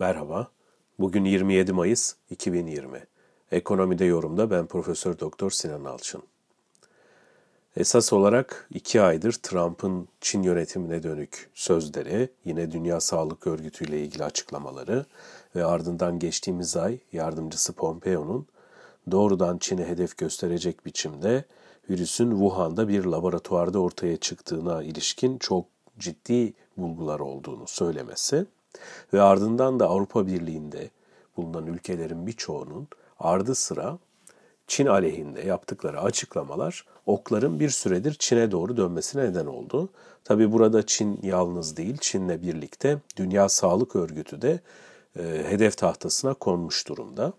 Merhaba. Bugün 27 Mayıs 2020. Ekonomide yorumda ben Profesör Doktor Sinan Alçın. Esas olarak iki aydır Trump'ın Çin yönetimine dönük sözleri, yine Dünya Sağlık Örgütü ile ilgili açıklamaları ve ardından geçtiğimiz ay yardımcısı Pompeo'nun doğrudan Çin'e hedef gösterecek biçimde virüsün Wuhan'da bir laboratuvarda ortaya çıktığına ilişkin çok ciddi bulgular olduğunu söylemesi ve ardından da Avrupa Birliği'nde bulunan ülkelerin birçoğunun ardı sıra Çin aleyhinde yaptıkları açıklamalar okların bir süredir Çin'e doğru dönmesine neden oldu. Tabi burada Çin yalnız değil, Çin'le birlikte Dünya Sağlık Örgütü de e, hedef tahtasına konmuş durumda.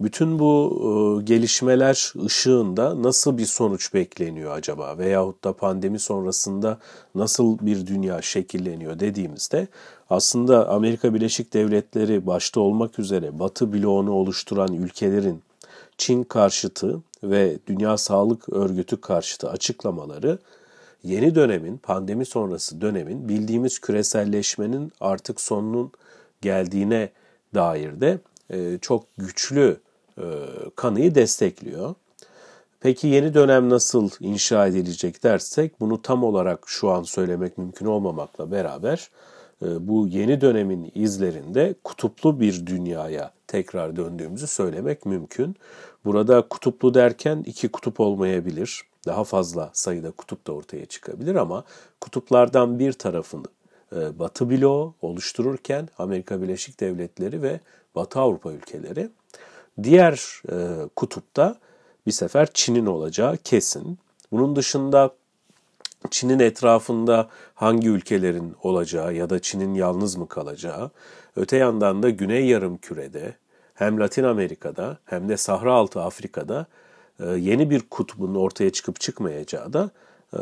Bütün bu e, gelişmeler ışığında nasıl bir sonuç bekleniyor acaba? Veyahut da pandemi sonrasında nasıl bir dünya şekilleniyor dediğimizde aslında Amerika Birleşik Devletleri başta olmak üzere Batı bloğunu oluşturan ülkelerin Çin karşıtı ve Dünya Sağlık Örgütü karşıtı açıklamaları yeni dönemin, pandemi sonrası dönemin bildiğimiz küreselleşmenin artık sonunun geldiğine dair de e, çok güçlü kanıyı destekliyor. Peki yeni dönem nasıl inşa edilecek dersek bunu tam olarak şu an söylemek mümkün olmamakla beraber e, bu yeni dönemin izlerinde kutuplu bir dünyaya tekrar döndüğümüzü söylemek mümkün. Burada kutuplu derken iki kutup olmayabilir. Daha fazla sayıda kutup da ortaya çıkabilir ama kutuplardan bir tarafını e, Batı bloğu oluştururken Amerika Birleşik Devletleri ve Batı Avrupa ülkeleri Diğer e, kutupta bir sefer Çin'in olacağı kesin. Bunun dışında Çin'in etrafında hangi ülkelerin olacağı ya da Çin'in yalnız mı kalacağı, öte yandan da Güney Yarım Kürede hem Latin Amerika'da hem de Sahra Altı Afrika'da e, yeni bir kutbun ortaya çıkıp çıkmayacağı da e,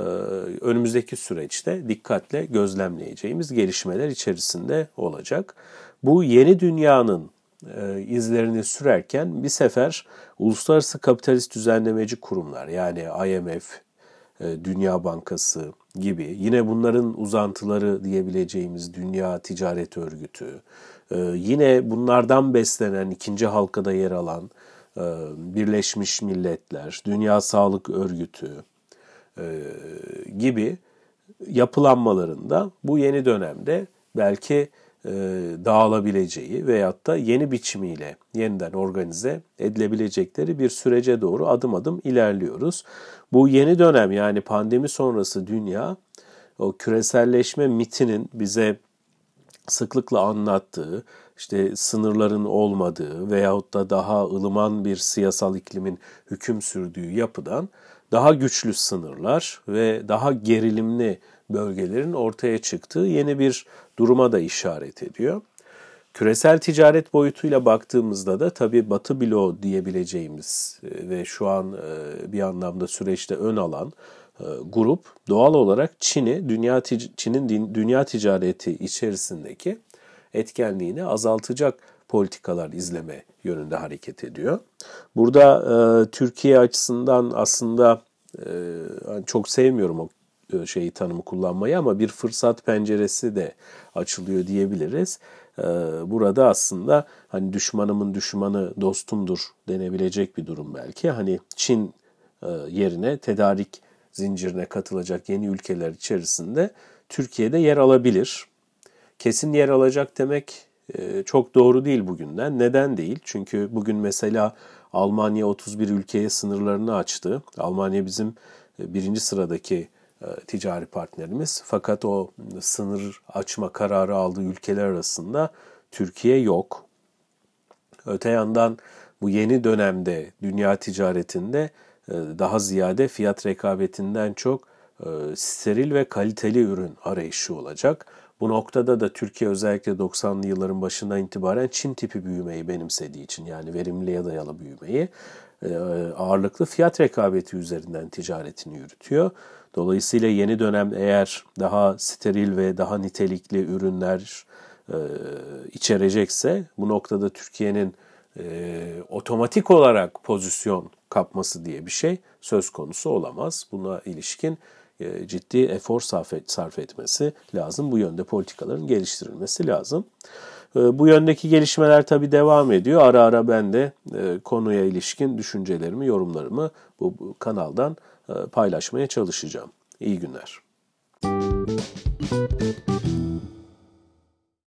önümüzdeki süreçte dikkatle gözlemleyeceğimiz gelişmeler içerisinde olacak. Bu yeni dünyanın e, izlerini sürerken bir sefer uluslararası kapitalist düzenlemeci kurumlar yani IMF, e, Dünya Bankası gibi yine bunların uzantıları diyebileceğimiz Dünya Ticaret Örgütü, e, yine bunlardan beslenen ikinci halkada yer alan e, Birleşmiş Milletler, Dünya Sağlık Örgütü gibi yapılanmalarında bu yeni dönemde belki e, dağılabileceği veyahut da yeni biçimiyle yeniden organize edilebilecekleri bir sürece doğru adım adım ilerliyoruz. Bu yeni dönem yani pandemi sonrası dünya o küreselleşme mitinin bize sıklıkla anlattığı, işte sınırların olmadığı veyahut da daha ılıman bir siyasal iklimin hüküm sürdüğü yapıdan daha güçlü sınırlar ve daha gerilimli bölgelerin ortaya çıktığı yeni bir duruma da işaret ediyor. Küresel ticaret boyutuyla baktığımızda da tabii Batı bloğu diyebileceğimiz e, ve şu an e, bir anlamda süreçte ön alan grup doğal olarak Çin'i dünya Çin'in dünya ticareti içerisindeki etkenliğini azaltacak politikalar izleme yönünde hareket ediyor. Burada e, Türkiye açısından aslında e, çok sevmiyorum o e, şeyi tanımı kullanmayı ama bir fırsat penceresi de açılıyor diyebiliriz. E, burada aslında hani düşmanımın düşmanı dostumdur denebilecek bir durum belki. Hani Çin e, yerine tedarik zincirine katılacak yeni ülkeler içerisinde Türkiye'de yer alabilir. Kesin yer alacak demek çok doğru değil bugünden. Neden değil? Çünkü bugün mesela Almanya 31 ülkeye sınırlarını açtı. Almanya bizim birinci sıradaki e, ticari partnerimiz. Fakat o sınır açma kararı aldığı ülkeler arasında Türkiye yok. Öte yandan bu yeni dönemde dünya ticaretinde e, daha ziyade fiyat rekabetinden çok e, steril ve kaliteli ürün arayışı olacak. Bu noktada da Türkiye özellikle 90'lı yılların başından itibaren Çin tipi büyümeyi benimsediği için yani verimliliğe dayalı büyümeyi ağırlıklı fiyat rekabeti üzerinden ticaretini yürütüyor. Dolayısıyla yeni dönem eğer daha steril ve daha nitelikli ürünler e, içerecekse bu noktada Türkiye'nin e, otomatik olarak pozisyon kapması diye bir şey söz konusu olamaz. Buna ilişkin e, ciddi efor sarf, et, sarf etmesi lazım. Bu yönde politikaların geliştirilmesi lazım. E, bu yöndeki gelişmeler tabii devam ediyor. Ara ara ben de e, konuya ilişkin düşüncelerimi, yorumlarımı bu, kanaldan paylaşmaya çalışacağım. İyi günler. Müzik